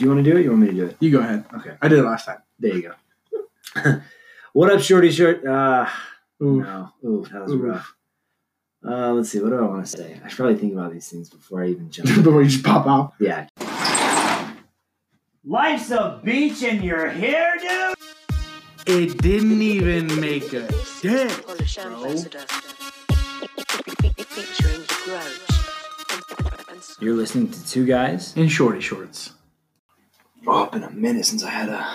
Do you want to do it? You want me to do it? You go ahead. Okay. I did it last time. There you go. what up, shorty shirt? Uh, Ooh. no. Ooh, that was Oof. rough. Uh, let's see. What do I want to say? I should probably think about these things before I even jump. Before you just pop out. yeah. Life's a beach and you're here, dude. It didn't even make a dent, Polish bro. ambassador. Featuring You're listening to two guys. In shorty shorts. Oh, it's been a minute since I had a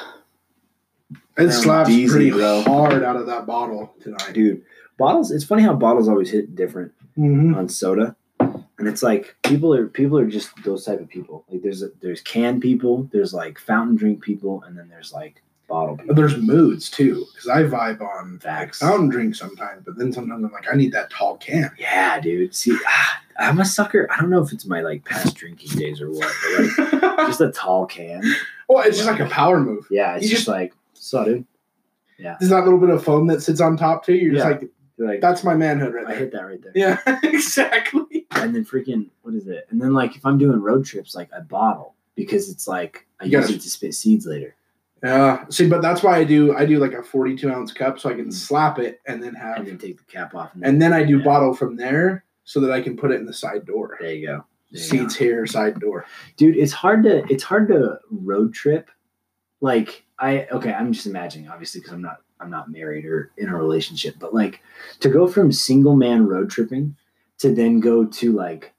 It slaps easy, pretty bro. hard out of that bottle tonight. dude. Bottles. It's funny how bottles always hit different Mm-hmm. on soda, and it's like people are people are just those type of people. Like there's a, there's can people, there's like fountain drink people, and then there's like bottle people. But there's moods too, because I vibe on like, Facts. fountain drink sometimes, but then sometimes I'm like, I need that tall can. Yeah, dude. See, ah, I'm a sucker. I don't know if it's my like past drinking days or what, but like just a tall can. well, it's just like a power move. Yeah, it's You just, just- like so, dude. There's that little bit of foam that sits on top too. You're just like, like that's my manhood right there. I hit that right there. Yeah, exactly. And then freaking what is it? And then like if I'm doing road trips, like I bottle because it's like I You use gotta- it to spit seeds later, Yeah. See, but that's why I do. I do like a 42 ounce cup, so I can mm. slap it and then have, and then take the cap off. and then I do Yeah. bottle from there, so that I can put it in the side door. there you go. There you go. Seats here, side door. dude it's hard to it's hard to road trip like i okay i'm just imagining obviously because i'm not i'm not married or in a relationship but like to go from single man road tripping to then go to like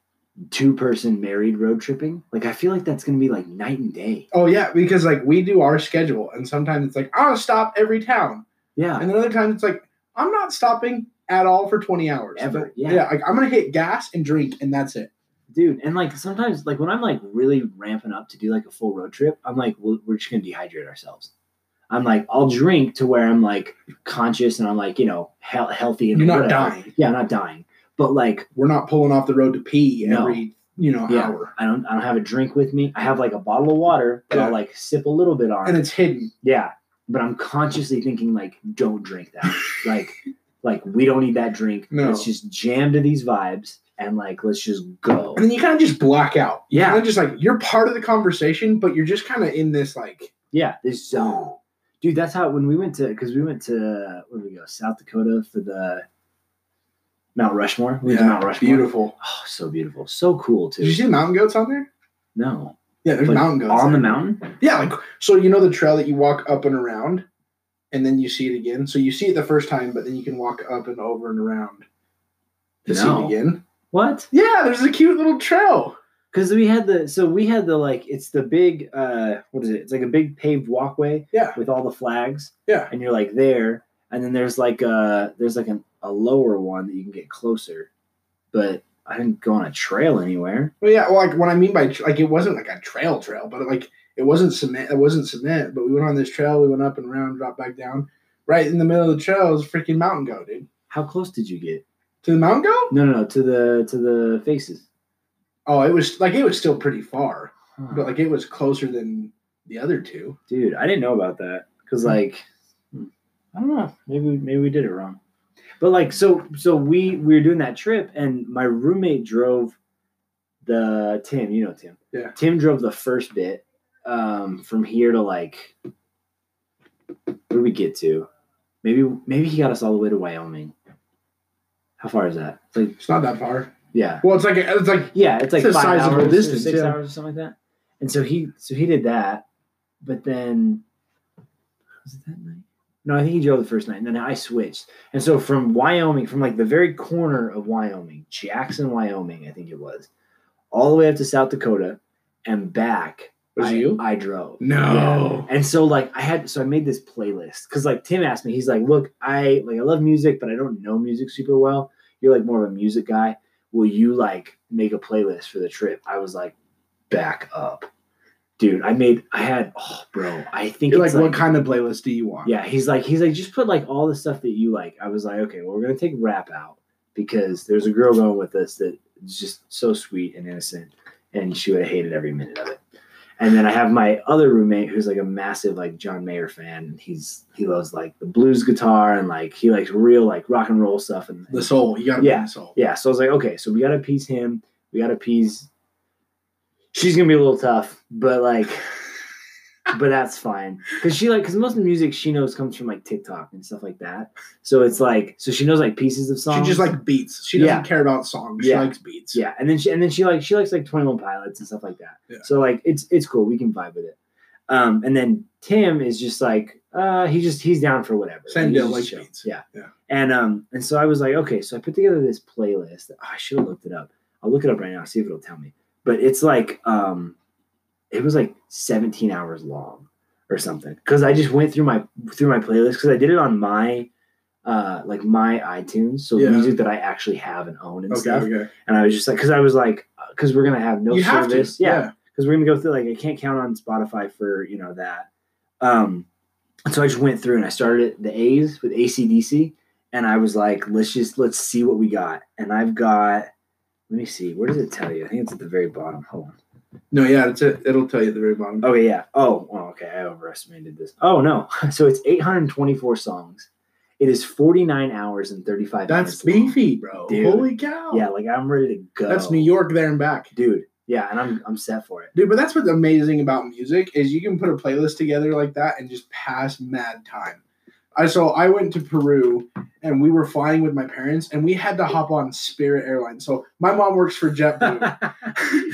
two person married road tripping like i feel like that's gonna be like night and day Oh yeah, because like we do our schedule, and sometimes it's like I'll stop every town, yeah and then other times it's like I'm not stopping at all for 20 hours. Ever, So, yeah. like I'm gonna hit gas and drink, and that's it. Dude and like sometimes like when i'm like really ramping up to do like a full road trip i'm like well, we're just gonna dehydrate ourselves i'm like i'll drink to where i'm like conscious and i'm like you know he- healthy and You're not whatever. dying. yeah i'm not dying but like We're not pulling off the road to pee No. every you know Yeah. hour, I don't I don't have a drink with me. I have like a bottle of water that I'll like sip a little bit on. and it's hidden. yeah. But I'm consciously thinking like, don't drink that. like like we don't need that drink. No. Let's just jam to these vibes and like let's just go. And then you kind of just black out. Yeah. kinda just like you're part of the conversation, but you're just kind of in this like Yeah, this zone. Dude, that's how when we went to because we went to where did we go? South Dakota for the Mount Rushmore. We yeah, Mount Rushmore. beautiful. Oh, so beautiful. So cool too. Did you see the mountain goats on there? no. Yeah, there's Like, mountain goats on the mountain? Yeah, like so you know the trail that you walk up and around, and then you see it again. So you see it the first time, but then you can walk up and over and around to see it again. What? Yeah, there's a cute little trail. because we had the so we had the like it's the big uh what is it it's like a big paved walkway Yeah. with all the flags Yeah. and you're like there and then there's like a there's like an, a lower one that you can get closer but i didn't go on a trail anywhere Well, yeah. Well, like what I mean by tr- like it wasn't like a trail trail, but like it wasn't cement. It wasn't cement. But we went on this trail. We went up and around, dropped back down. Right in the middle of the trail is freaking mountain goat, dude. how close did you get To the mountain goat? no no no to the to the faces Oh, it was like it was still pretty far, Huh. but like it was closer than the other two. dude i didn't know about that because like hmm, i don't know maybe maybe we did it wrong but like so so we we were doing that trip and my roommate drove the tim you know tim Yeah. tim drove the first bit um from here to like where did we get to maybe maybe he got us all the way to wyoming how far is that it's like It's not that far. yeah Well, it's like it's like yeah, it's like It's a five sizable hours, distance, six yeah. hours or something like that. And so he, so he did that, but then was it that night? No, I think he drove the first night, and then I switched. And so from Wyoming, from like the very corner of Wyoming, Jackson, Wyoming, I think it was, all the way up to South Dakota, and back. Was I, you? I drove. No. And so like I had so I made this playlist because like Tim asked me, he's like, look, I like I love music, but I don't know music super well. You're like more of a music guy. Will you like make a playlist for the trip? I was like, back up. Dude, I made I had oh bro, I think like, it's what kind of playlist do you want? yeah, he's like, he's like, just put like all the stuff that you like. I was like, okay, well, we're gonna take rap out because there's a girl going with us that is just so sweet and innocent, and she would have hated every minute of it. And then I have my other roommate who's like a massive like John Mayer fan. He's he loves like the blues guitar and like he likes real like rock and roll stuff. And The soul. You gotta Yeah. the soul. yeah, so I was like, okay, so we gotta appease him. We gotta appease. She's gonna be a little tough, but like, but that's fine because she like because most of the music she knows comes from like TikTok and stuff like that. So it's like so she knows like pieces of songs. She just like beats. She doesn't Yeah. care about songs. She Yeah. likes beats. yeah, and then she and then she like she likes like Twenty One Pilots and stuff like that. Yeah. So like it's it's cool. We can vibe with it. Um, and then Tim is just like uh he just he's down for whatever. Send just like beats. Yeah. Yeah. And um and so I was like okay, so I put together this playlist. Oh, I should have looked it up. I'll look it up right now. See if it'll tell me. But it's like um it was like 17 hours long or something. Because i just went through my through my playlist because i did it on my uh like my itunes so Yeah. music that i actually have and own and Okay. stuff. Okay. and i was just like because i was like because we're gonna have no you have service. To. yeah. Because we're gonna go through like i can't count on spotify for you know that. Um so i just went through and i started at the a's with acdc and i was like let's just let's see what we got. And i've got let me see where does it tell you? I think it's at the very bottom. Hold on No, yeah, it's a, it'll tell you at the very bottom. Okay, yeah. Oh, oh, okay. I overestimated this. Oh no. So it's 824 songs. It is 49 hours and 35 That's beefy, bro. Dude. Holy cow. Yeah, like I'm ready to go. That's New York there and back. dude. Yeah, and I'm I'm set for it. Dude, but that's what's amazing about music is you can put a playlist together like that and just pass mad time. I so I went to Peru and we were flying with my parents and we had to hop on Spirit Airlines. So my mom works for JetBlue.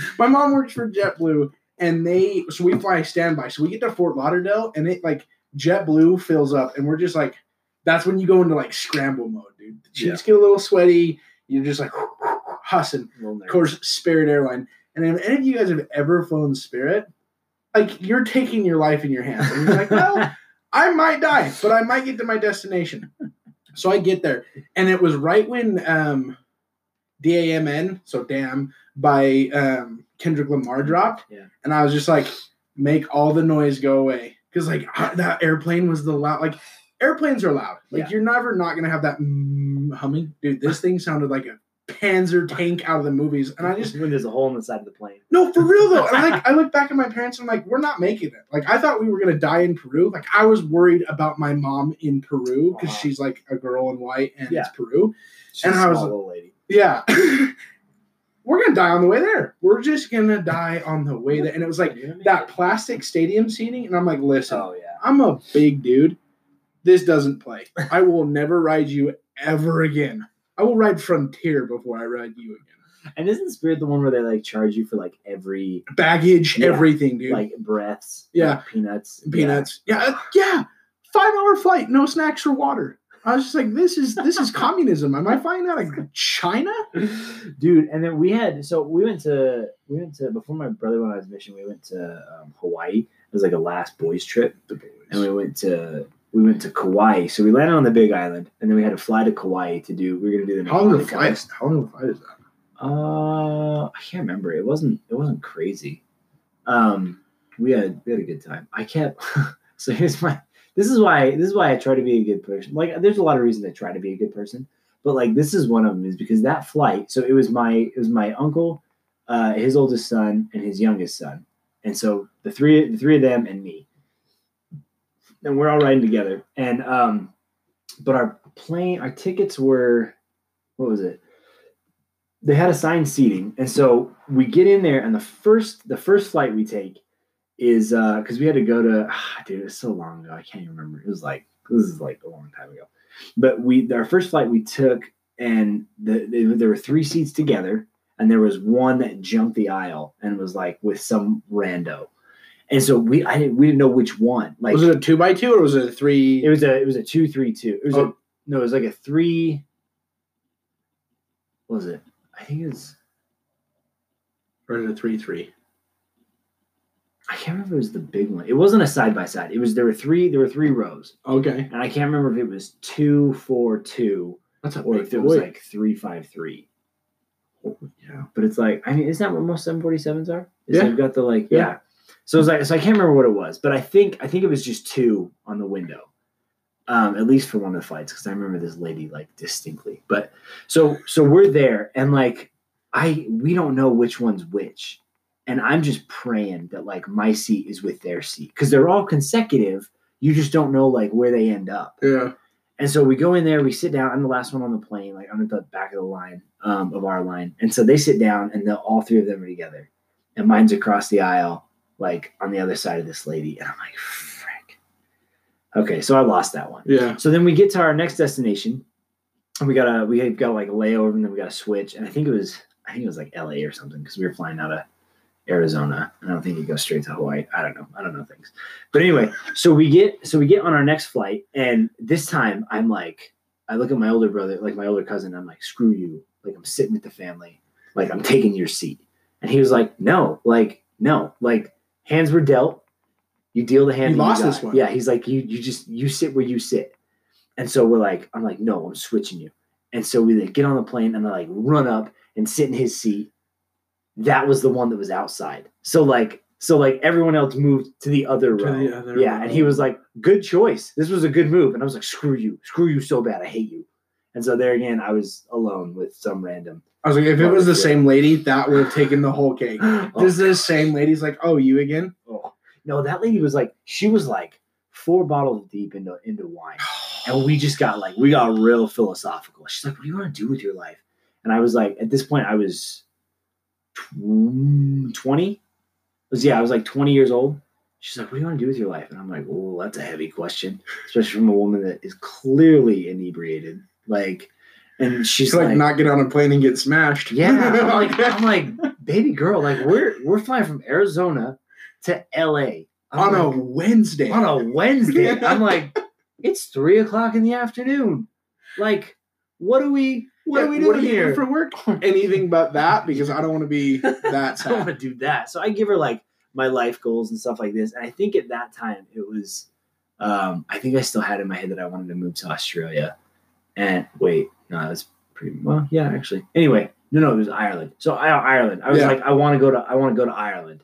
my mom works for JetBlue and they so we fly standby. So we get to Fort Lauderdale and it like JetBlue fills up and we're just like that's when you go into like scramble mode, dude. The cheeks get a little sweaty. You're just like hussing. Of course, Spirit Airline. And if any of you guys have ever flown Spirit, like you're taking your life in your hands. And you're like, well, I might die, but I might get to my destination. So I get there, and it was right when um, "D.A.M.N." so "Damn" by um, Kendrick Lamar dropped, Yeah. and I was just like, make all the noise go away because like that airplane was the loud. Like airplanes are loud. Like Yeah. you're never not gonna have that mm, humming, dude. This thing sounded like a Panzer tank out of the movies, and I just when there's a hole in the side of the plane. no, for real though. I like I look back at my parents and I'm like, we're not making it. Like I thought we were gonna die in Peru. Like I was worried about my mom in Peru because Uh-huh. she's like a girl in white and Yeah. it's Peru. She's And I was- little lady. Yeah. we're gonna die on the way there. We're just gonna die on the way there. And it was like that plastic stadium seating, and I'm like, listen, Oh yeah. I'm a big dude. This doesn't play. I will never ride you ever again. I will ride Frontier before I ride you again. And isn't Spirit the one where they like charge you for like every Baggage, Yeah. everything, dude. like breaths? Yeah. like, peanuts. peanuts. Yeah, uh, yeah. Five hour flight, no snacks or water. I was just like, this is this is communism. Am I flying out of China? Dude, and then we had so we went to we went to before my brother went on his mission. We went to um, Hawaii. It was like a last boys trip. and we went to we went to Kauai. So we landed on the Big Island, and then we had to fly to Kauai to do. We were gonna do the How long a flight? How long a flight is that? Uh, I can't remember. It wasn't. It wasn't crazy. Um, we had we had a good time. I kept. so here's my. This is why. This is why I try to be a good person. Like, there's a lot of reasons I try to be a good person, but like this is one of them. Is because that flight. So it was my. It was my uncle, uh, his oldest son, and his youngest son, and so the three the three of them and me. And we're all riding together, and um, but our plane, our tickets were, what was it? they had assigned seating. And so we get in there and the first the first flight we take is uh because we had to go to ah, dude it's so long ago. I can't even remember. It was like this is like a long time ago. But we our first flight we took and the, the, there were three seats together and there was one that jumped the aisle and was like with some rando and so we i didn't we didn't know which one like was it a two by two or was it a three? it was a it was a two three two it was a Oh. no it was like a three what was it i think it was or was it a three three? I can't remember if it was the big one. It wasn't a side by side. It was there were three there were three rows, Okay, and I can't remember if it was two four two that's a or if it was like three five three. yeah. But it's like I mean, isn't that what most seven forty sevens are? Is Yeah. they've got the like Yeah. yeah. So it's like so I can't remember what it was, but I think I think it was just two on the window, um, at least for one of the flights because I remember this lady like distinctly. But so so we're there and like I we don't know which one's which, and I'm just praying that like my seat is with their seat because they're all consecutive. You just don't know like where they end up. Yeah. And so we go in there, we sit down. I'm the last one on the plane, like I'm at the back of the line um, of our line. And so they sit down, and the, all three of them are together, and mine's across the aisle, like on the other side of this lady, and I'm like, frick. Okay, so I lost that one. Yeah. So then we get to our next destination, and we got a we got like a layover, and then we got a switch. And I think it was I think it was like L.A. or something because we were flying out of Arizona. And I don't think it goes straight to Hawaii. I don't know. I don't know things. But anyway, so we get so we get on our next flight, and this time I'm like, I look at my older brother, like my older cousin. I'm like, screw you. Like I'm sitting with the family. Like I'm taking your seat. And he was like, no, like no, like hands were dealt. You deal the hand. You lost got. this one. Yeah, he's like, you you just you sit where you sit. And so we're like, I'm like, no, I'm switching you. And so we like, get on the plane and I like run up and sit in his seat. That was the one that was outside. So like, so like everyone else moved to the other To row. the other yeah, row. and he was like, "Good choice. This was a good move." And I was like, "Screw you, screw you so bad. I hate you." And so there again, I was alone with some random. I was like, if it was the same lady, that would have taken the whole cake. oh, This is the same lady's like, oh, you again? oh. no, that lady was like, she was like four bottles deep into into wine. And we just got like, we got real philosophical. She's like, what do you want to do with your life? And I was like, at this point, I was 20. Was, yeah, I was like 20 years old. She's like, what do you want to do with your life? And I'm like, oh, that's a heavy question, especially from a woman that is clearly inebriated. Like, and she's like, like, not get on a plane and get smashed. yeah, I'm like, I'm like, baby girl, like we're we're flying from Arizona to LA I'm on a Wednesday. on a Wednesday. I'm like, it's three o'clock in the afternoon. Like, what are we? What Yeah, are we doing you here? for work? Anything but that because I don't want to be that I don't want to do that. So I give her like my life goals and stuff like this. And I think at that time it was, um, I think I still had in my head that I wanted to move to Australia. And wait, no, that's pretty well, yeah, actually. Anyway, no, no, it was Ireland. So I, Ireland. I was Yeah. like, I want to go to, I want to go to Ireland.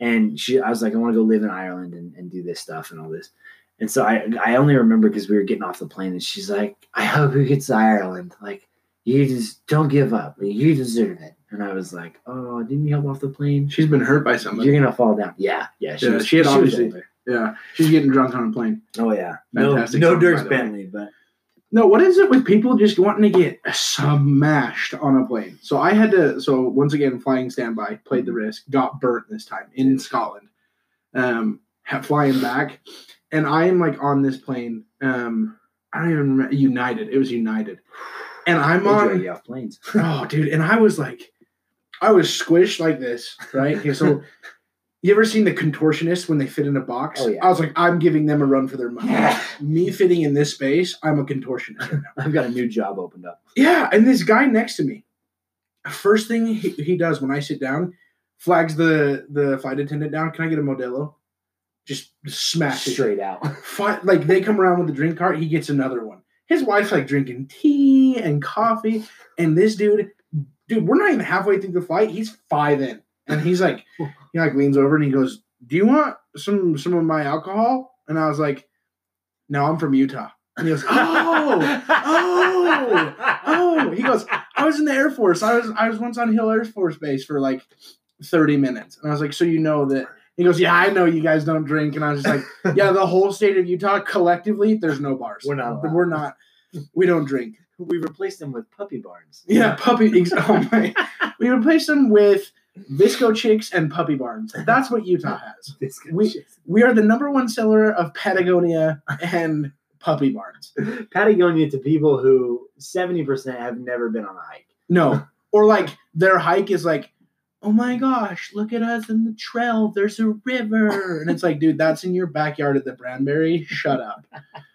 And she, I was like, I want to go live in Ireland and, and do this stuff and all this. And so I, I only remember because we were getting off the plane, and she's like, I hope you get to Ireland. Like, you just don't give up. You deserve it. And I was like, oh, didn't you help off the plane? She's been hurt by somebody. You're gonna fall down. Yeah, yeah. She Yeah, was, she had was obviously-. Yeah, she's getting drunk on a plane. Oh yeah. No, Fantastic no song, Dierks by the way. Bentley, but No, what is it with people just wanting to get smashed on a plane? So I had to. So once again, flying standby, played the risk, got burnt this time in Scotland. Um, flying back, and I am like on this plane. Um, I don't even remember United. It was United, and I'm drag on. planes. Oh, dude, and I was like, I was squished like this, right? Okay, so. You ever seen the contortionist when they fit in a box? Oh, yeah. I was like, I'm giving them a run for their money. Me fitting in this space, I'm a contortionist right. I've got a new job opened up. Yeah, and this guy next to me, first thing he, he does when I sit down, flags the the flight attendant down. Can I get a Modelo? Just smash it. Straight out. Fi- like they come around with the drink cart, he gets another one. His wife's like drinking tea and coffee, and this dude, dude, we're not even halfway through the flight. He's five in, and he's like, he like leans over and he goes, "Do you want some some of my alcohol?" And I was like, "No, I'm from Utah." And he goes, "Oh, oh, oh." He goes, "I was in the Air Force. I was I was once on Hill Air Force Base for like 30 minutes." And I was like, "So you know that?" He goes, "Yeah, I know you guys don't drink." And I was just like, "Yeah, the whole state of Utah collectively, there's no bars. We're not allowed. We're not. We don't drink." We replaced them with puppy barns. Yeah, puppy. Oh my! We replaced them with VSCO Chicks and Puppy Barns. That's what Utah has. This guy- We- We are the number one seller of Patagonia and Puppy Barns. Patagonia to people who seventy percent have never been on a hike. No, or like their hike is like, oh my gosh, look at us in the trail. There's a river, and it's like, dude, that's in your backyard at the Branberry. Shut up.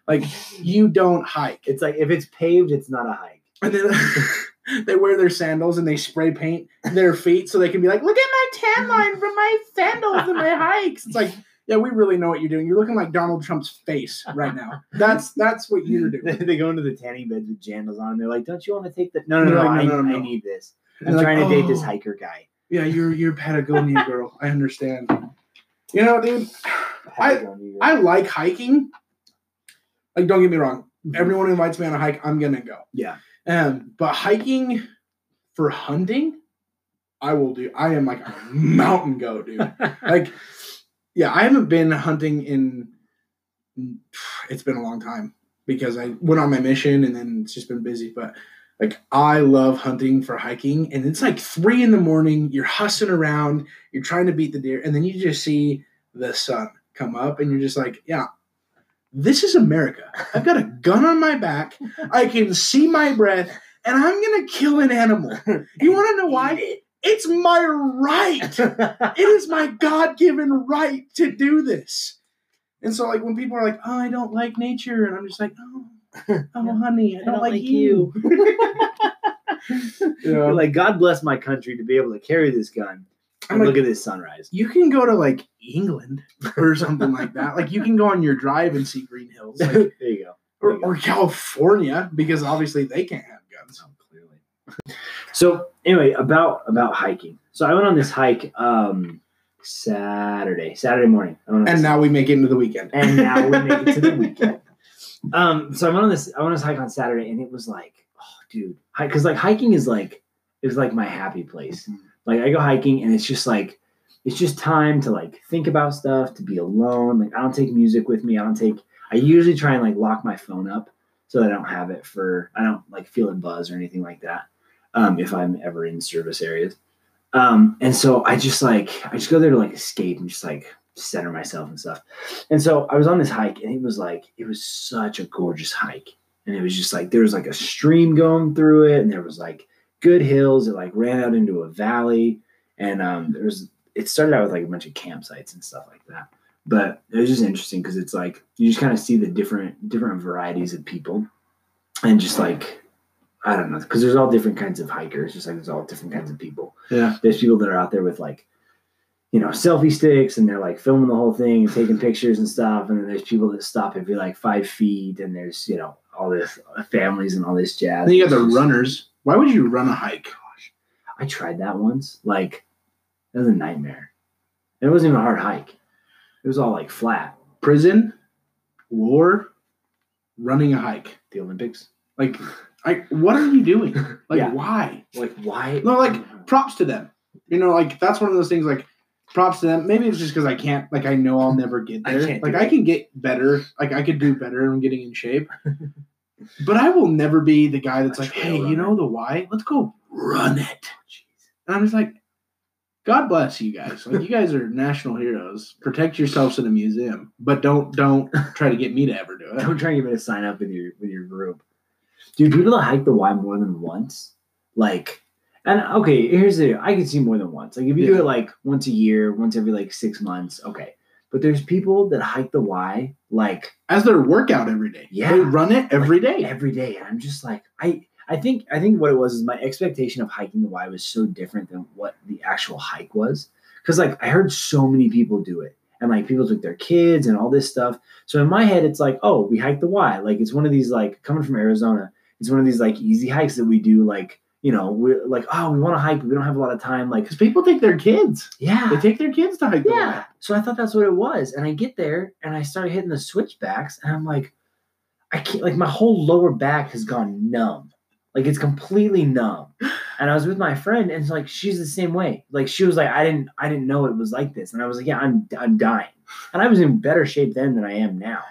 Like you don't hike. It's like if it's paved, it's not a hike. And then they wear their sandals and they spray paint their feet so they can be like, look at my tan line from my sandals and my hikes. It's like, yeah, we really know what you're doing. You're looking like Donald Trump's face right now. That's that's what you're doing. they go into the tanning beds with jandals on. And they're like, "Don't you want to take the? No, no, They're no, I, no, no, no. I need this. I'm trying like, to date this "Oh, hiker guy." Yeah, you're you're Patagonia girl. I understand. You know, dude, I- Patagonia. I like hiking. Like, don't get me wrong. Mhm. Everyone invites me on a hike, I'm gonna go. yeah. Um, but hiking for hunting, I will do. I am like a mountain goat, dude. like yeah i haven't been hunting in it's been a long time because i went on my mission and then it's just been busy but Like I love hunting for hiking, and it's like three in the morning. You're hustling around, you're trying to beat the deer, and then you just see the sun come up, and you're just like, yeah. This is America. I've got a gun on my back. I can see my breath, and I'm gonna kill an animal. You want to know why? It's my right. It is my God given right to do this. And so, like, when people are like, oh, I don't like nature, and I'm just like, oh, oh honey, I don't, like, you. You know? like God bless my country to be able to carry this gun I'm like, look at this sunrise. you can go to like England or something like that. Like, you can go on your drive and see green hills, like, there you go. There or, you go. or California, because obviously they can't have guns. Oh, clearly. So anyway, about about hiking. So I went on this hike um Saturday, Saturday morning. I went on And now we make it into the weekend. and now we make it to the weekend. Um, so I went on this. I went on this hike on Saturday, and it was like, oh, dude, because like hiking is like is like my happy place. Mhm. Like I go hiking, and it's just like it's just time to like think about stuff, to be alone. Like I don't take music with me. I don't take. I usually try and like lock my phone up so that I don't have it for. I don't like feel a buzz or anything like that. Um, if I'm ever in service areas. Um, and so I just like I just go there to like escape and just like center myself and stuff. And so I was on this hike and it was like it was such a gorgeous hike. And it was just like there was like a stream going through it and there was like good hills. It like ran out into a valley. And um there was it started out with like a bunch of campsites and stuff like that. But it was just interesting because it's like you just kind of see the different different varieties of people and just like I don't know, because there's all different kinds of hikers, just like there's all different kinds of people Yeah. there's people that are out there with like you know selfie sticks and they're like filming the whole thing and taking pictures and stuff and then there's people that stop every like five feet and there's you know all this uh, families and all this jazz Then you got the runners. Why would you run a hike? Gosh, i tried that once like it was a nightmare it wasn't even a hard hike it was all like flat Prison, war, running a hike. the olympics Like, I, what are you doing? Like, Yeah. why? like why No, like, mm-hmm. props to them. You know, like that's one of those things. Like, props to them. Maybe it's just because I can't. Like, I know I'll never get I there. can't like, I can get better. Like, I could do better. I'm getting in shape. but I will never be the guy that's A like, hey, you know the why? Let's go run it. Oh, and I'm just like, God bless you guys. Like, you guys are national heroes. Protect yourselves in a museum, but don't don't try to get me to ever do it. Don't try to get me to sign up with your with your group. Dude, people that hike the Y more than once, like, and okay, here's the I can see more than once. Like if you do it like once a year, once every like six months, okay. But there's people that hike the Y like As their workout every day. Yeah. They run it every day. every day, and I'm just like, I I think I think what it was is my expectation of hiking the Y was so different than what the actual hike was. Because like I heard so many people do it, and like people took their kids and all this stuff. So in my head, it's like, oh, we hiked the Y. Like it's one of these like coming from Arizona. It's one of these like easy hikes that we do. Like you know, we're like, oh, we want to hike, but we don't have a lot of time. Like, Because people take their kids. yeah, They take their kids to hike yeah. So I thought that's what it was. And I get there and I start hitting the switchbacks and I'm like, I can't like my whole lower back has gone numb. Like it's completely numb. And I was with my friend and it's like she's the same way. Like she was like, I didn't I didn't know it was like this. And I was like, Yeah, I'm I'm dying. And I was in better shape then than I am now.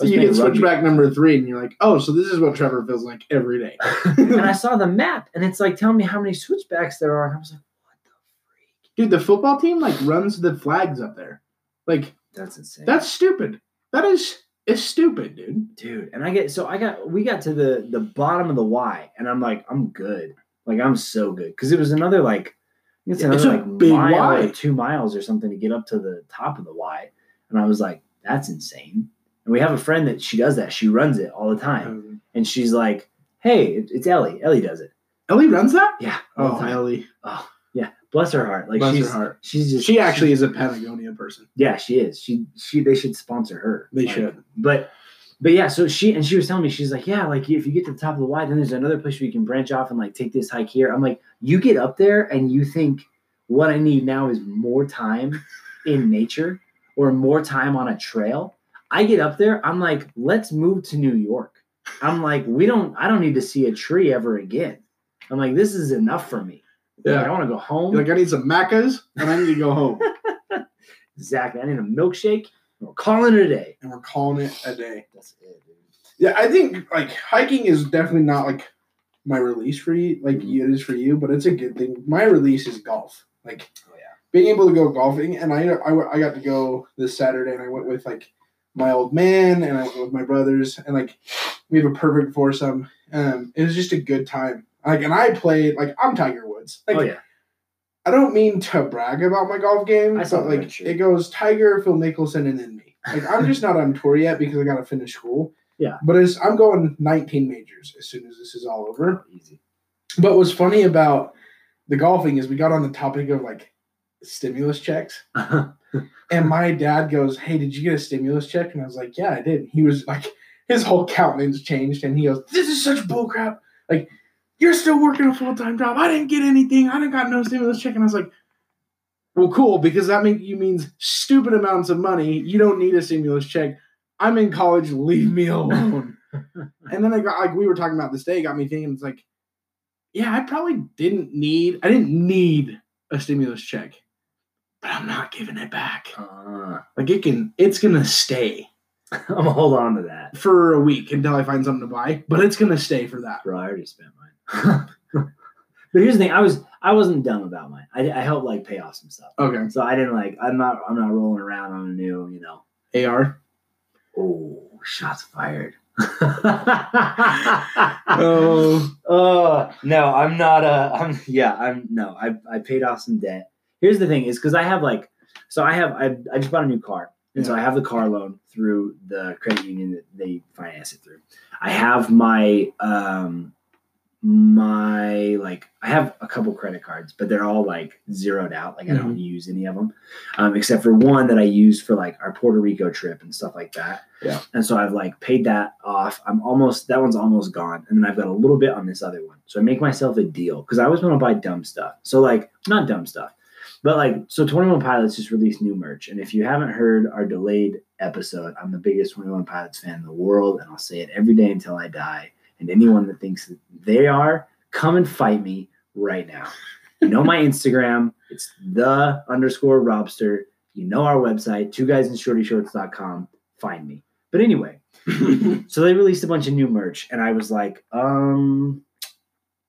I So you playing get rugby. switchback number three, and you're like, oh, so this is what Trevor feels like every day. and I saw the map and it's like telling me how many switchbacks there are. And I was like, what the freak? Dude, the football team like runs the flags up there. Like That's insane. that's stupid. That is it's stupid, dude. dude and i get so i got we got to the the bottom of the y and i'm like i'm good like i'm so good because it was another like it's another it's a like big mile Y. or two miles or something to get up to the top of the y and i was like that's insane and we have a friend that she does that she runs it all the time oh, and she's like hey it's ellie ellie does it Ellie runs that? yeah Oh. Ellie. oh yeah bless her heart like Bless her she's heart. she's just She actually is a Patagonia person. yeah, she is. She she they should sponsor her. They Like, should. But but yeah, so she and she was telling me she's like, yeah, like if you get to the top of the Y, then there's another place where you can branch off and like take this hike here. I'm like, you get up there and you think what I need now is more time in nature or more time on a trail. I get up there, I'm like, let's move to New York. I'm like, we don't I don't need to see a tree ever again. I'm like, this is enough for me. Like, I want to go home. You're like, I need some macas and I need to go home. exactly. I need a milkshake. We're calling it a day. and we're calling it a day. That's it, dude. Yeah, I think like hiking is definitely not like my release for you, like Mhm. it is for you, but it's a good thing. My release is golf. Like Oh, yeah. being able to go golfing, and I, I I got to go this Saturday, and I went with like my old man, and I went with my brothers, and like we have a perfect foursome. Um, it was just a good time. Like, and I played like I'm Tiger Woods. Like, oh yeah. I don't mean to brag about my golf game, I but like it goes Tiger, Phil Mickelson, and then me. Like I'm just not on tour yet because I got to finish school. Yeah. But as I'm going 19 majors as soon as this is all over. Oh, easy. But what's funny about the golfing is we got on the topic of like stimulus checks, and my dad goes, "Hey, did you get a stimulus check?" And I was like, "Yeah, I did." He was like, his whole countenance changed, and he goes, "This is such bullcrap. Like, you're still working a full time job. I didn't get anything. I didn't got no stimulus check." And I was like, "Well, cool, because that mean, you means stupid amounts of money. You don't need a stimulus check. I'm in college. Leave me alone." and then I got like we were talking about this day, it got me thinking. It's like, yeah, I probably didn't need. I didn't need a stimulus check, but I'm not giving it back. Uh, Like it can, it's gonna stay I'm gonna hold on to that. for a week until I find something to buy, but it's gonna stay for that. Bro, I already spent mine. but here's the thing: I was I wasn't dumb about mine. I, I helped like pay off some stuff, Okay. so I didn't like. I'm not I'm not rolling around on a new you know. AR. Oh, shots fired. Oh. Oh no, I'm not. Uh, I'm yeah. I'm no. I I paid off some debt. Here's the thing: is because I have like, so I have I I just bought a new car, and so I have the car loan through the credit union that they finance it through. I have my um my like I have a couple credit cards, but they're all like zeroed out. Like I don't use any of them, um, except for one that I used for like our Puerto Rico trip and stuff like that. Yeah. And so I've like paid that off. I'm almost that one's almost gone, and then I've got a little bit on this other one. So I make myself a deal because I always want to buy dumb stuff. So like not dumb stuff, but like so Twenty One Pilots just released new merch, and if you haven't heard our delayed episode, I'm the biggest Twenty One Pilots fan in the world, and I'll say it every day until I die. And anyone that thinks that they are, come and fight me right now. You know my Instagram. It's the underscore Robster. You know our website, two guys in shortyshorts.com. Find me. But anyway, so they released a bunch of new merch, and I was like, um,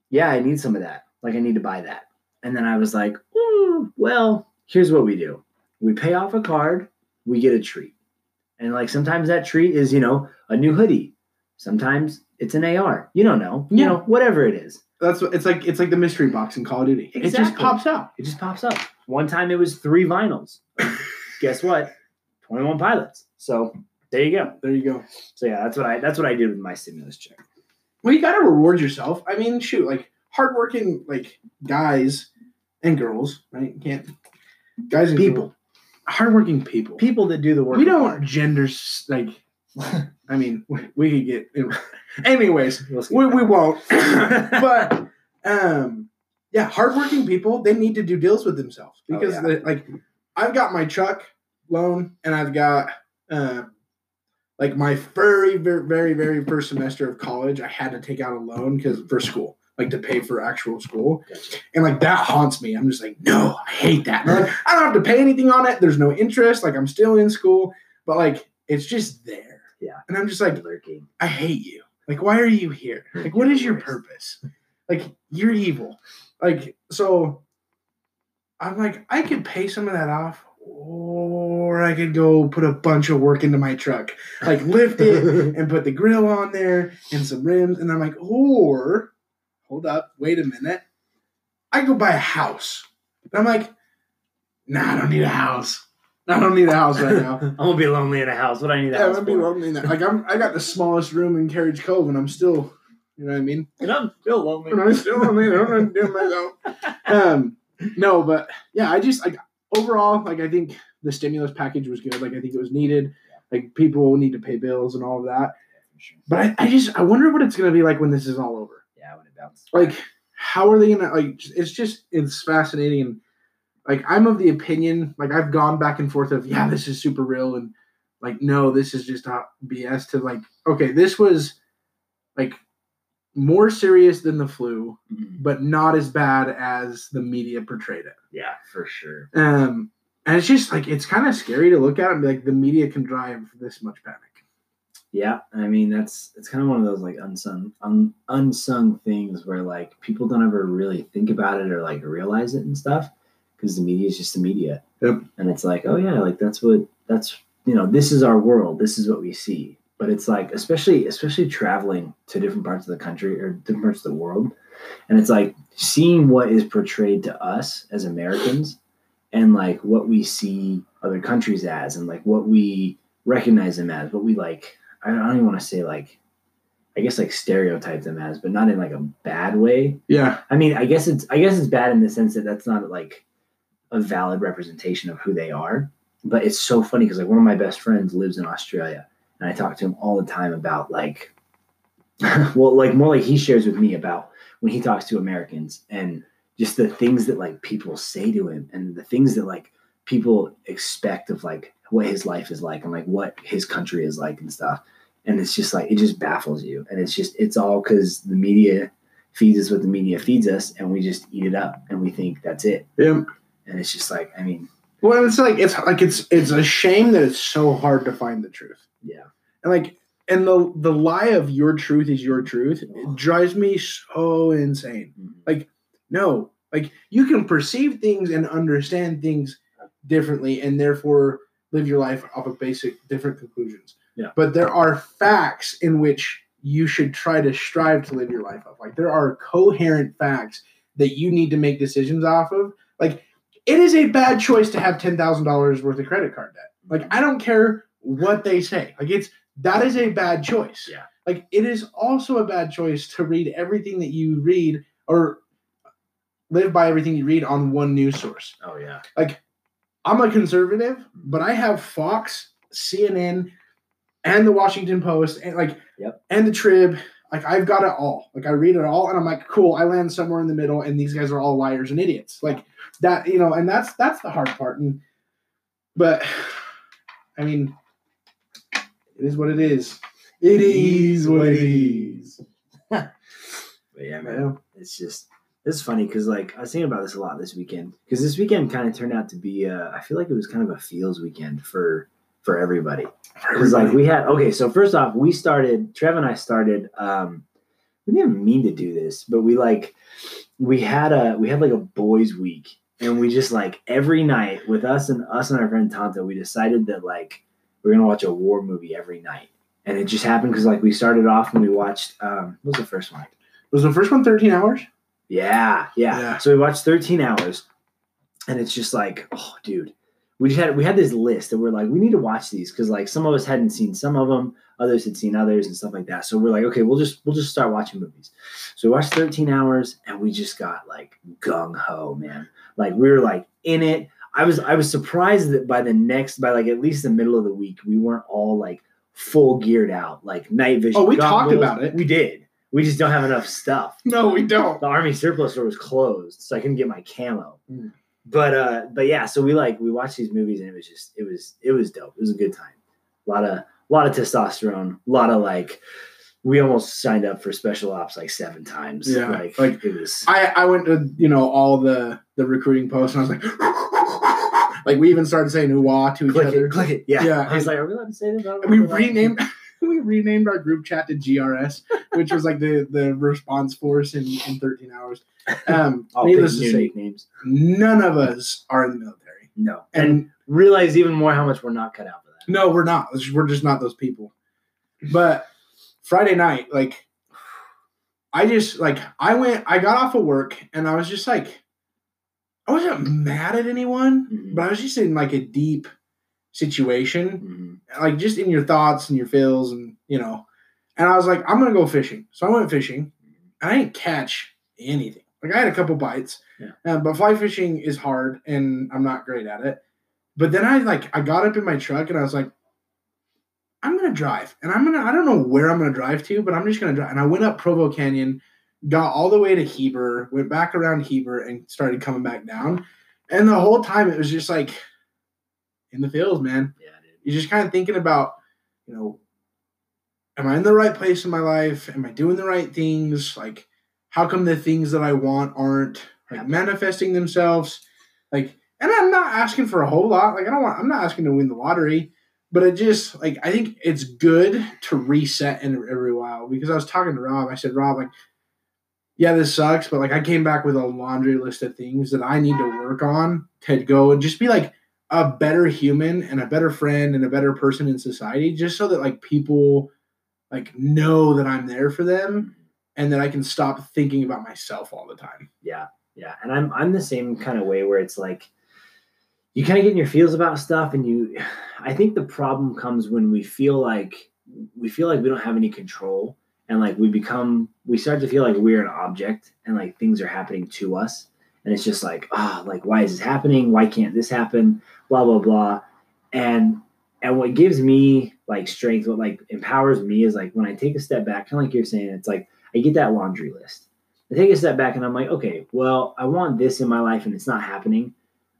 yeah, I need some of that. Like, I need to buy that. And then I was like, "Ooh, well, here's what we do we pay off a card, we get a treat. And like sometimes that treat is, you know, a new hoodie. Sometimes it's an AR. You don't know. You know, whatever it is. That's what it's like. It's like the mystery box in Call of Duty. It just pops up. It just pops up. One time it was three vinyls. Guess what? 21 pilots. So there you go. There you go. So yeah, that's what I that's what I did with my stimulus check. Well, you got to reward yourself. I mean, shoot, like hardworking like guys and girls, right? Can't guys and People. girls- hardworking people. People that do the work. we don't hard. gender like. I mean, we, we could get. Anyways, know, anyways, we, we won't. but um, yeah, hardworking people they need to do deals with themselves Oh, because yeah. the, like I've got my truck loan and I've got uh, like my very very very very first semester of college I had to take out a loan because for school like to pay for actual school Gotcha. and like that haunts me. I'm just like no, I hate that. Like, I don't have to pay anything on it. There's no interest. Like I'm still in school, but like it's just there. Yeah. and I'm just like lurking. I hate you. Like, why are you here? Like, what is your purpose? Like, you're evil. Like, so I'm like, I could pay some of that off, or I could go put a bunch of work into my truck, like lift it and put the grill on there and some rims. And I'm like, or hold up, wait a minute. I go buy a house. And I'm like, nah, I don't need a house. I don't need a house right now. I'm gonna be lonely in a house. What do I need Yeah, house I'd be for? lonely in that. Like I'm, I got the smallest room in Carriage Cove, and I'm still, you know what I mean. And I'm still lonely. And I'm still lonely. I don't know what to do myself. Um, no, but yeah, I just like overall, like I think the stimulus package was good. Like I think it was needed. Like people need to pay bills and all of that. But I, I just, I wonder what it's gonna be like when this is all over. Yeah, when it bounces. Like, how are they gonna like? It's just, it's fascinating and like I'm of the opinion, like I've gone back and forth of yeah, this is super real and like no, this is just not BS to like okay, this was like more serious than the flu, Mhm. but not as bad as the media portrayed it. Yeah, for sure. Um and it's just like it's kind of scary to look at and be like the media can drive this much panic. Yeah, I mean that's it's kind of one of those like unsung un, unsung things where like people don't ever really think about it or like realize it and stuff because the media is just the media. Yep. And it's like, oh yeah, like that's what that's you know this is our world. This is what we see. But it's like especially especially traveling to different parts of the country or different parts of the world, and it's like seeing what is portrayed to us as Americans and like what we see other countries as and like what we recognize them as, what we like I don't even want to say like, I guess like stereotype them as, but not in like a bad way. Yeah. I mean, I guess it's I guess it's bad in the sense that that's not like a valid representation of who they are. But it's so funny because like one of my best friends lives in Australia, and I talk to him all the time about like, well, like more like he shares with me about when he talks to Americans and just the things that like people say to him and the things that like people expect of like what his life is like and like what his country is like and stuff. And it's just like it just baffles you. And it's just it's all because the media feeds us what the media feeds us and we just eat it up and we think that's it. Yeah. And it's just like I mean, Well, it's like it's like it's it's a shame that it's so hard to find the truth. yeah. And like and the the lie of your truth is your truth. It drives me so insane. Mhm. Like no, like you can perceive things and understand things differently and therefore live your life off of basic different conclusions. Yeah. But there are facts in which you should try to strive to live your life off. Like there are coherent facts that you need to make decisions off of. Like it is a bad choice to have ten thousand dollars worth of credit card debt. Like I don't care what they say. Like it's that is a bad choice. Yeah. Like it is also a bad choice to read everything that you read or live by everything you read on one news source. Oh yeah. I'm a conservative, but I have Fox, CNN, and the Washington Post, and like, Yep. and the Trib. Like, I've got it all. Like, I read it all, and I'm like, cool. I land somewhere in the middle, and these guys are all liars and idiots. Like that, you know. And that's that's the hard part. And but, I mean, it is what it is. It is what it is. But yeah, man. it's just it's funny because like I was thinking about this a lot this weekend because this weekend kind of turned out to be uh, I feel like it was kind of a feels weekend for for everybody. Because like we had okay so first off we started Trev and I started um we didn't mean to do this but we like we had a we had like a boys week and we just like every night with us and us and our friend Tonto we decided that like we're gonna watch a war movie every night. And it just happened because like we started off and we watched um what was the first one? Was the first one 13 hours? Yeah, yeah, Yeah. So we watched 13 hours, and it's just like, oh, dude, we just had we had this list that we're like, we need to watch these because like some of us hadn't seen some of them, others had seen others and stuff like that. So we're like, okay, we'll just we'll just start watching movies. So we watched 13 hours, and we just got like gung ho, man. Like we were like in it. I was I was surprised that by the next by like at least the middle of the week we weren't all like full geared out like night vision. Oh, we talked about it. We did. We just don't have enough stuff No, we don't. the army surplus store was closed, so I couldn't get my camo. Mm. But uh, but yeah, so we like we watched these movies and it was just it was it was dope. It was a good time. A lot of a lot of testosterone, a lot of like we almost signed up for special ops like seven times. Yeah, like, like, it was. I, I went to you know all the the recruiting posts and I was like, like we even started saying "ooh to each click other. it, click it. Yeah, Yeah. I was like, are we allowed to say this? I don't know We if we're allowed to. renamed we renamed our group chat to GRS, which was like the the response force in, in 13 hours. Um, needless to say, nicknames. none of us are in the military, No, and and realize even more how much we're not cut out for that. no, we're not. We're just not those people. But Friday night, like, I just like I went. I got off of work and I was just like, I wasn't mad at anyone, Mhm. but I was just in like a deep situation, Mhm. like just in your thoughts and your feels, and you know. And I was like, I'm gonna go fishing. So I went fishing. And I didn't catch anything. Like I had a couple bites, Yeah. um, but fly fishing is hard, and I'm not great at it. But then I like I got up in my truck and I was like, I'm gonna drive, and I'm gonna I don't know where I'm gonna drive to, but I'm just gonna drive. And I went up Provo Canyon, got all the way to Heber, went back around Heber, and started coming back down. And the whole time it was just like in the fields, man. Yeah, dude. You're just kind of thinking about, you know, am I in the right place in my life? Am I doing the right things? Like, how come the things that I want aren't like Happen. manifesting themselves? Like, and I'm not asking for a whole lot. Like, I don't want. I'm not asking to win the lottery, but it just like I think it's good to reset in every while because I was talking to Rob. I said, Rob, like, yeah, this sucks, but like I came back with a laundry list of things that I need to work on to go and just be like a better human and a better friend and a better person in society, just so that like people like know that I'm there for them and that I can stop thinking about myself all the time. Yeah, yeah, and I'm I'm the same kind of way where it's like you kind of get in your feels about stuff, and you. I think the problem comes when we feel like we feel like we don't have any control, and like we become we start to feel like we're an object, and like things are happening to us, and it's just like ah, like why is this happening? Why can't this happen? Blah blah blah, and and what gives me like strength, what like empowers me is like when I take a step back, kind of like you're saying, it's like I get that laundry list. I take a step back and I'm like, okay, well, I want this in my life and it's not happening,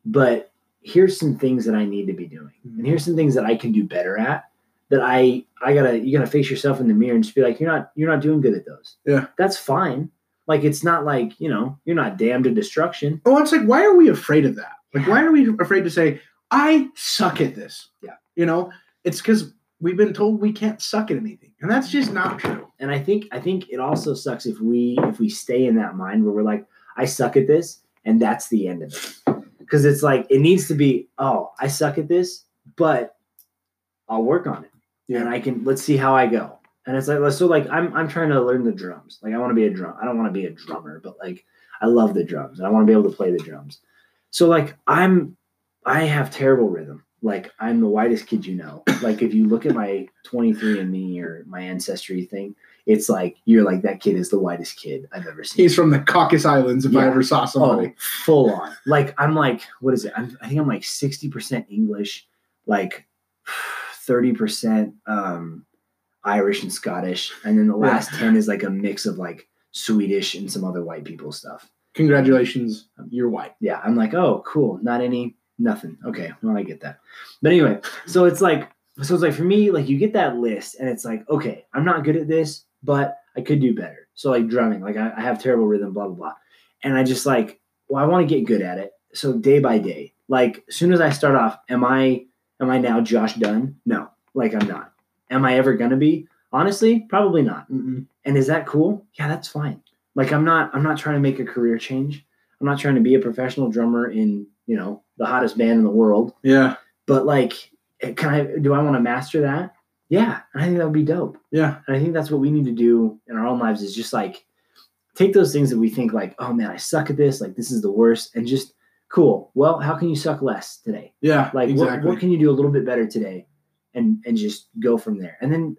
but here's some things that I need to be doing. And here's some things that I can do better at that I I gotta you gotta face yourself in the mirror and just be like, you're not you're not doing good at those. Yeah. That's fine. Like it's not like, you know, you're not damned to destruction. Oh, it's like, why are we afraid of that? Like, why are we afraid to say, I suck at this? Yeah. You know, it's because we've been told we can't suck at anything. And that's just not true. And I think I think it also sucks if we if we stay in that mind where we're like, I suck at this, and that's the end of it. Because it's like it needs to be, oh, I suck at this, but I'll work on it. And I can let's see how I go. And it's like so like I'm I'm trying to learn the drums. Like I want to be a drum. I don't want to be a drummer, but like I love the drums and I want to be able to play the drums. So like I'm I have terrible rhythm. Like I'm the whitest kid you know. Like if you look at my 23andMe or my ancestry thing, it's like you're like that kid is the whitest kid I've ever seen. He's from the Caucasus Islands, if I ever saw somebody, Oh, somebody. full on. Like I'm like, what is it? I'm, I think I'm like 60% English, like 30% um, Irish and Scottish, and then the Yeah. last 10 is like a mix of like Swedish and some other white people stuff. Congratulations, um, you're white. Yeah, I'm like, oh, cool. Not any, nothing. Okay, well, I get that. But anyway, so it's like, so it's like for me, like you get that list, and it's like, okay, I'm not good at this, but I could do better. So like drumming, like I, I have terrible rhythm, blah blah blah, and I just like, well, I want to get good at it. So day by day, like as soon as I start off, am I, am I now Josh Dun? No, like I'm not. Am I ever gonna be? Honestly, probably not. Mm-mm. And is that cool? Yeah, that's fine. Like I'm not I'm not trying to make a career change. I'm not trying to be a professional drummer in, you know, the hottest band in the world. Yeah, But like eh, can I do I want to master that? Yeah. And I think that would be dope. yeah, And I think that's what we need to do in our own lives is just like take those things that we think like, oh man, I suck at this, like this is the worst, and just cool. Well, how can you suck less today? yeah. Like exactly. what, what can you do a little bit better today? And and just go from there. And then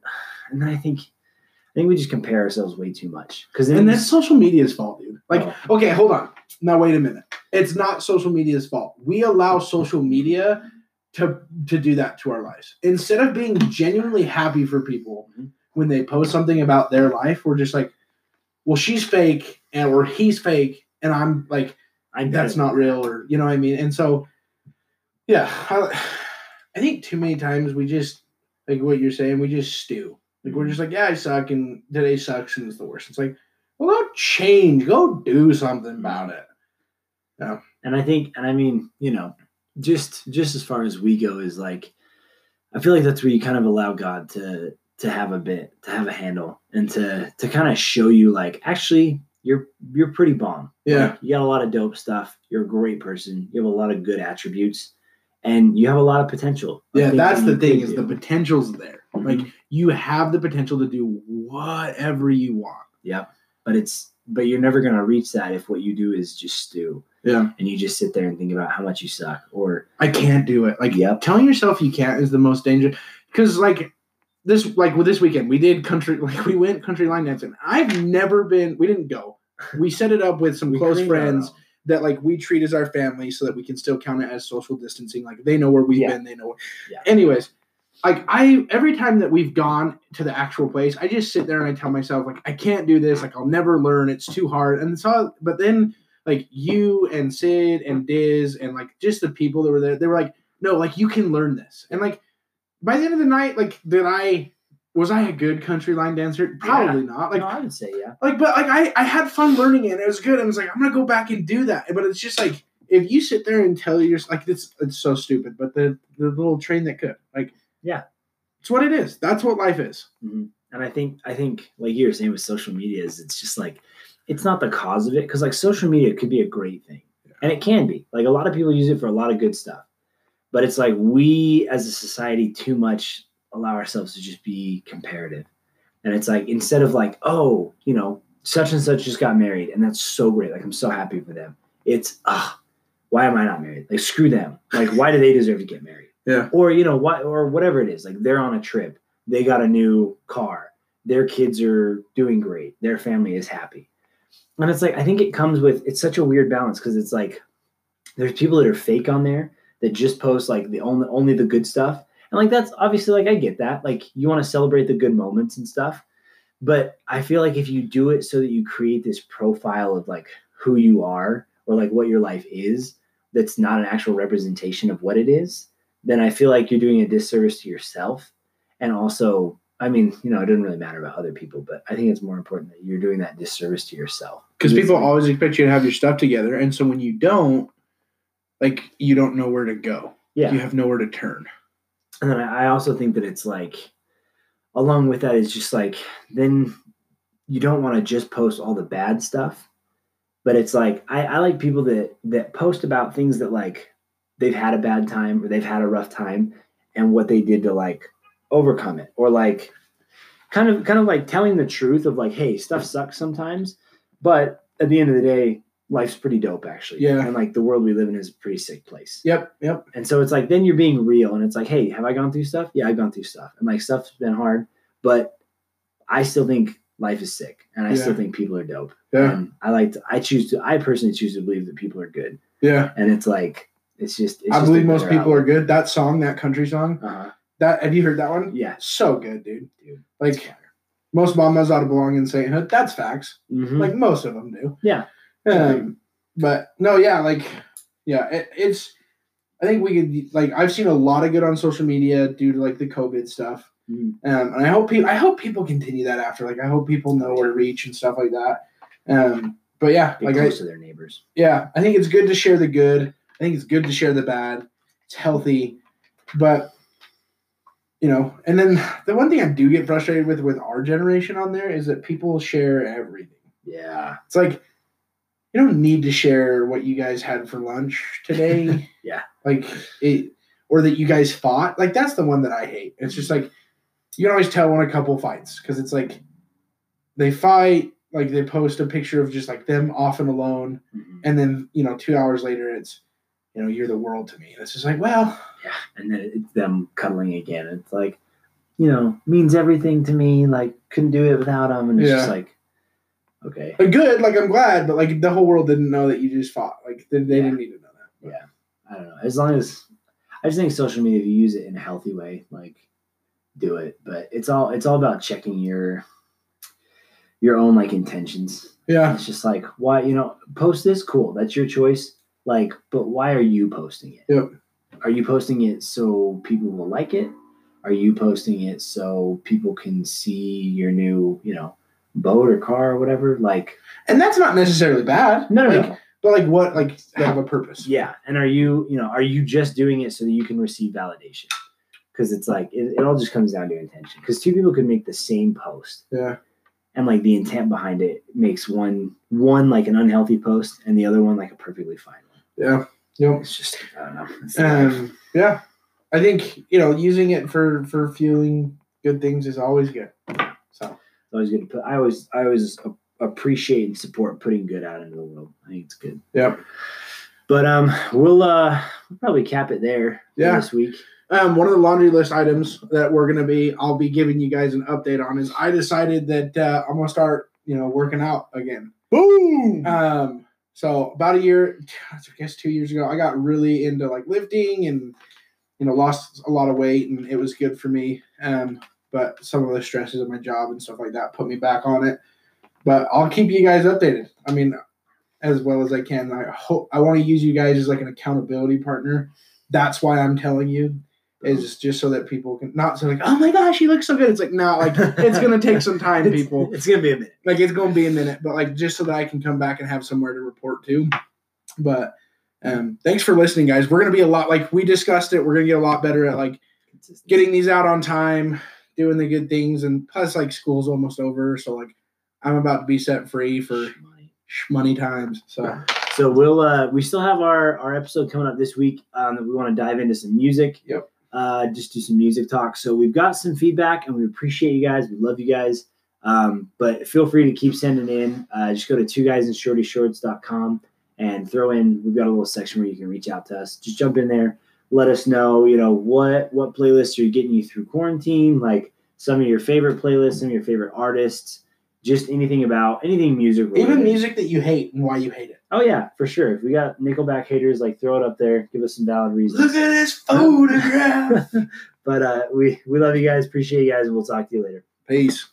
and then I think I think we just compare ourselves way too much. Because and that's social media's fault, dude. Like, Oh. okay, hold on. Now wait a minute. It's not social media's fault. We allow social media to to do that to our lives. Instead of being genuinely happy for people Mhm. when they post something about their life, we're just like, well, she's fake and or he's fake, and I'm like, I'm that's not real, or you know what I mean. And so, yeah, I, I think too many times we just like what you're saying. We just stew. Like we're mm-hmm. just like, yeah, I suck, and today sucks, and it's the worst. It's like, well, go change, go do something about it. Yeah. And I think and I mean, you know, just just as far as we go is like I feel like that's where you kind of allow God to to have a bit, to have a handle and to to kind of show you like actually you're you're pretty bomb. Yeah. Like, you got a lot of dope stuff. You're a great person. You have a lot of good attributes and you have a lot of potential. Yeah, that's that the thing is the potential's there. Mhm. Like you have the potential to do whatever you want. Yep. But it's but you're never gonna reach that if what you do is just stew Yeah, and you just sit there and think about how much you suck. Or I can't do it. Like Yep. telling yourself you can't is the most dangerous because like this like with this weekend we did country like we went country line dancing. I've never been. We didn't go. We set it up with some close friends. That like we treat as our family so that we can still count it as social distancing. Like they know where we've Yeah. been. They know. Yeah. Anyways. Like I every time that we've gone to the actual place, I just sit there and I tell myself like I can't do this. Like I'll never learn. It's too hard. And so, but then like you and Sid and Diz and like just the people that were there, they were like, no, like you can learn this. And like by the end of the night, like did I was I a good country line dancer? Probably not. Like no, I would say yeah. like but like I, I had fun learning it and it was good and was like i'm gonna go back and do that but it's just like if you sit there and tell yourself like it's it's so stupid but the the little train that could like Yeah. it's what it is. That's what life is. Mhm. And I think I think like you were saying with social media is it's just like it's not the cause of it because like social media could be a great thing and it can be like a lot of people use it for a lot of good stuff but it's like we as a society too much allow ourselves to just be comparative. And it's like instead of like oh you know such and such just got married and that's so great like i'm so happy for them. It's ah why am i not married? Like screw them. Like why do they deserve to get married? Yeah. or you know why or whatever it is like they're on a trip. They got a new car. Their kids are doing great. Their family is happy. And it's like i think it comes with it's such a weird balance because it's like there's people that are fake on there that just post like the only only the good stuff and like that's obviously like i get that. Like you want to celebrate the good moments and stuff. But i feel like if you do it so that you create this profile of like who you are or like what your life is that's not an actual representation of what it is then i feel like you're doing a disservice to yourself. And also i mean you know it doesn't really matter about other people but i think it's more important that you're doing that disservice to yourself. Because people like- always expect you to have your stuff together, and so when you don't, like you don't know where to go. yeah. You have nowhere to turn. And then I also think that it's like, along with that, is just like, then you don't want to just post all the bad stuff. But it's like, I, I like people that, that post about things that like they've had a bad time or they've had a rough time and what they did to like overcome it or like kind of, kind of like telling the truth of like, hey, stuff sucks sometimes. But at the end of the day, life's pretty dope actually. Yeah. And like the world we live in is a pretty sick place. Yep, yep. And so it's like then you're being real and it's like, hey, have I gone through stuff? Yeah, I've gone through stuff. And like stuff's been hard, but I still think life is sick and I still think people are dope. Yeah, And I like to I choose to I personally choose to believe that people are good. yeah. And it's like it's just it's I just believe most people are good. That song, that country song, Uh-huh. that have you heard that one? Yeah. So good, dude. Dude. Like most mamas ought to belong in sainthood. That's facts. Mhm. Like most of them do. Yeah. Um, but no, yeah, like yeah, it, it's. I think we could like I've seen a lot of good on social media due to like the COVID stuff. Mhm. Um, and I hope people I hope people continue that after. Like I hope people know where to reach and stuff like that. Um, but yeah, Get like I, close to their neighbors. yeah, I think it's good to share the good. I think it's good to share the bad. It's healthy, but you know, and then the one thing I do get frustrated with with our generation on there is that people share everything. Yeah. It's like you don't need to share what you guys had for lunch today. Yeah. Like it or that you guys fought. Like that's the one that I hate. It's just like you can always tell when a couple fights because it's like they fight, like they post a picture of just like them off and alone, Mhm. and then you know two hours later it's you know you're the world to me. And it's just like well Yeah. And then it's them cuddling again. It's like, you know, means everything to me. Like couldn't do it without them. And it's just like, okay. but good. Like I'm glad, but like the whole world didn't know that you just fought. Like they, they Yeah. didn't need to know that. Yeah. I don't know. As long as I just think social media, if you use it in a healthy way, like do it. But it's all it's all about checking your your own like intentions. Yeah. It's just like why you know post this cool. That's your choice. Like, but why are you posting it? Yep. Are you posting it so people will like it? Are you posting it so people can see your new you know boat or car or whatever? Like And that's not necessarily bad. no no Like, no. But like what like have a purpose. Yeah, and are you, you know, are you just doing it so that you can receive validation? Because it's like it, it all just comes down to intention. Because two people could make the same post, Yeah. and like the intent behind it makes one one like an unhealthy post, and the other one like a perfectly fine one. Yeah. Yep. It's just I don't know. Um, yeah, I think you know using it for for feeling good things is always good. So It's always good to put. I always I always a- appreciate and support putting good out into the world. I think it's good. Yep. But um, we'll uh we'll probably cap it there for Yeah. this week. um, one of the laundry list items that we're gonna be I'll be giving you guys an update on is I decided that uh, I'm gonna start you know working out again. Boom. Um, so about a year, I guess two years ago, I got really into like lifting and you know lost a lot of weight and it was good for me. Um, but some of the stresses of my job and stuff like that put me back on it. But I'll keep you guys updated. I mean, as well as I can. I hope I want to use you guys as like an accountability partner. That's why I'm telling you. Is just so that people can not so like, oh my gosh, he looks so good. It's like no, like it's gonna take some time, It's- people It's gonna be a minute. like it's gonna be a minute, but like just so that I can come back and have somewhere to report to. But um thanks for listening, guys. We're gonna be a lot like we discussed it. We're gonna get a lot better at like getting these out on time, doing the good things, and plus like school's almost over, so like I'm about to be set free for money. times. So So we'll uh we still have our our episode coming up this week um that we want to dive into some music. Yep. Uh just do some music talk. So we've got some feedback and we appreciate you guys. We love you guys. Um, but feel free to keep sending in. Uh, just go to two guys in shorty shorts.com and throw in we've got a little section where you can reach out to us. Just jump in there, let us know, you know, what what playlists are getting you through quarantine, like some of your favorite playlists, some of your favorite artists, just anything about anything music even music that you hate and why you hate it. Oh yeah, for sure. If we got Nickelback haters, like throw it up there. Give us some valid reasons. Look at this photograph. but uh, we we love you guys. Appreciate you guys, and we'll talk to you later. Peace.